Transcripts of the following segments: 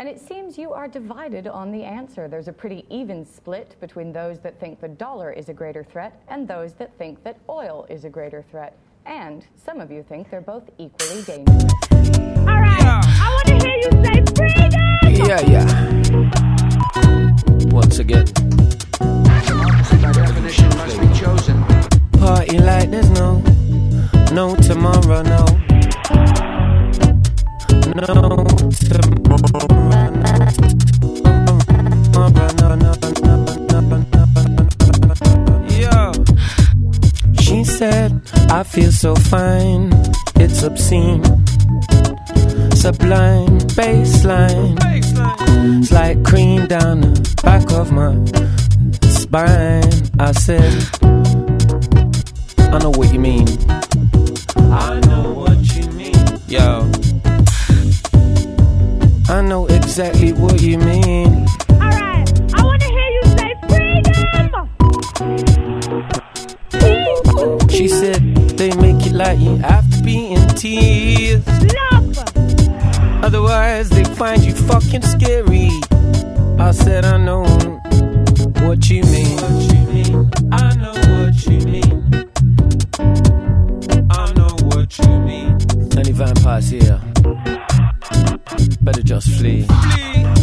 And it seems you are divided on the answer. There's a pretty even split between those that think the dollar is a greater threat and those that think that oil is a greater threat. And some of you think they're both equally dangerous. All right, I want to hear you say freedom. Yeah, yeah. Once again. Feel so fine, it's obscene. Sublime bassline. It's like cream down the back of my spine. I said, I know what you mean. I know what you mean. Yo. I know exactly what you mean. All right, I want to hear you say freedom. Like you have to be in tears. Love. Otherwise, they find you fucking scary. I said, I know what you mean. I know what you mean. I know what you mean. Any vampires here? Better just flee. It's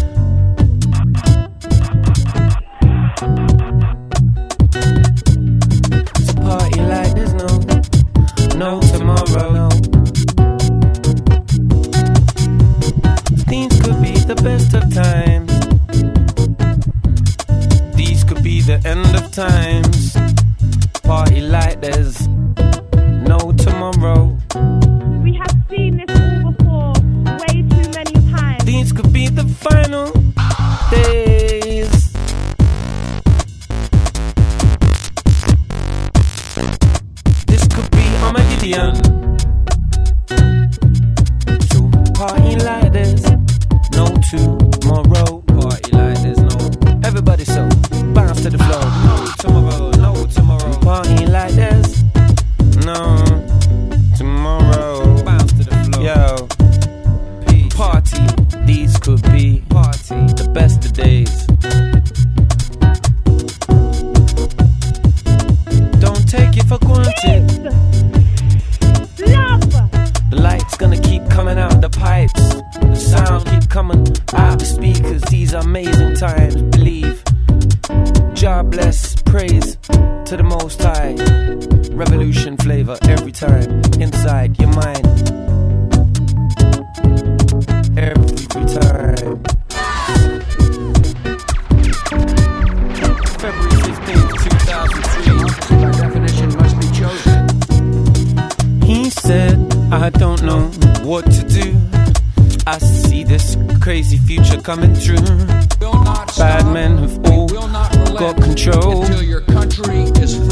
the end of times. Party like there's no tomorrow. We have seen this all before, way too many times. These could be the final days. This could be Armageddon. So party like there's no tomorrow. Coming out the speakers. These amazing times. Believe. Jah bless, praise to the Most High. Revolution flavor every time inside your mind. Crazy future coming through. Bad men have all got control.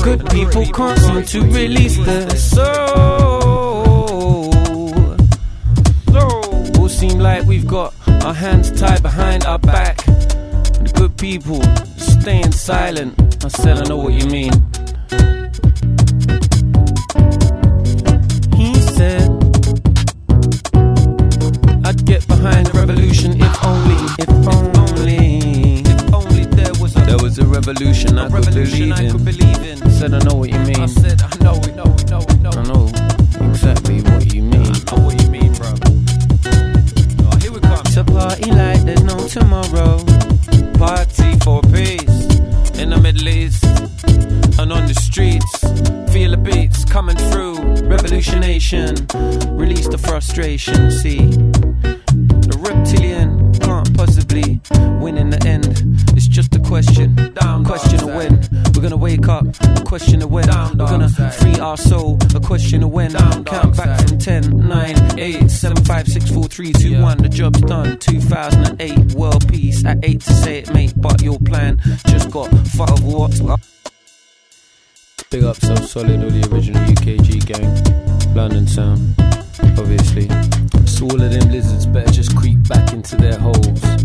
Good people can't seem to release their soul. So, all seem like we've got our hands tied behind our back. Good people staying silent. I said, I know what you mean. A, revolution, I, could believe I could believe in. I said, I know what you mean. I said, I know, we know, we know, we know. I know exactly what you mean. I know what you mean, bro. Oh, here we come. It's a party like there's no tomorrow. Party for peace in the Middle East and on the streets. Feel the beats coming through. Revolutionation, release the frustration. See, the reptilian can't possibly win in the end. It's just a question, down question of when we're gonna wake up. A question of when we're gonna free our soul. A question of when. Count back from 10, 9, 8, 7, 5, 6, 4, 3, 2, 1. The job's done. 2008, world peace. At 8 to say it, mate, but your plan just got fuck of what? Big up so solid, all the original UKG gang, London sound, obviously. So all of them lizards better just creep back into their holes.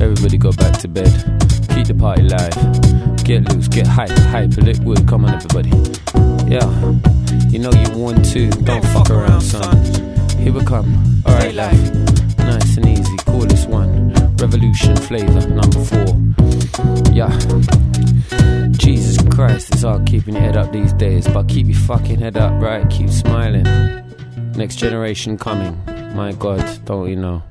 Everybody go back to bed. Keep the party live. Get loose, get hype, hype, liquid. Come on, everybody. Yeah, you know you want to. Don't fuck around, son. Here we come. Alright, life. Nice and easy. Coolest one. Revolution flavor, number four. Yeah. Jesus Christ, it's hard keeping your head up these days, but keep your fucking head up, right? Keep smiling. Next generation coming. My God, don't you know?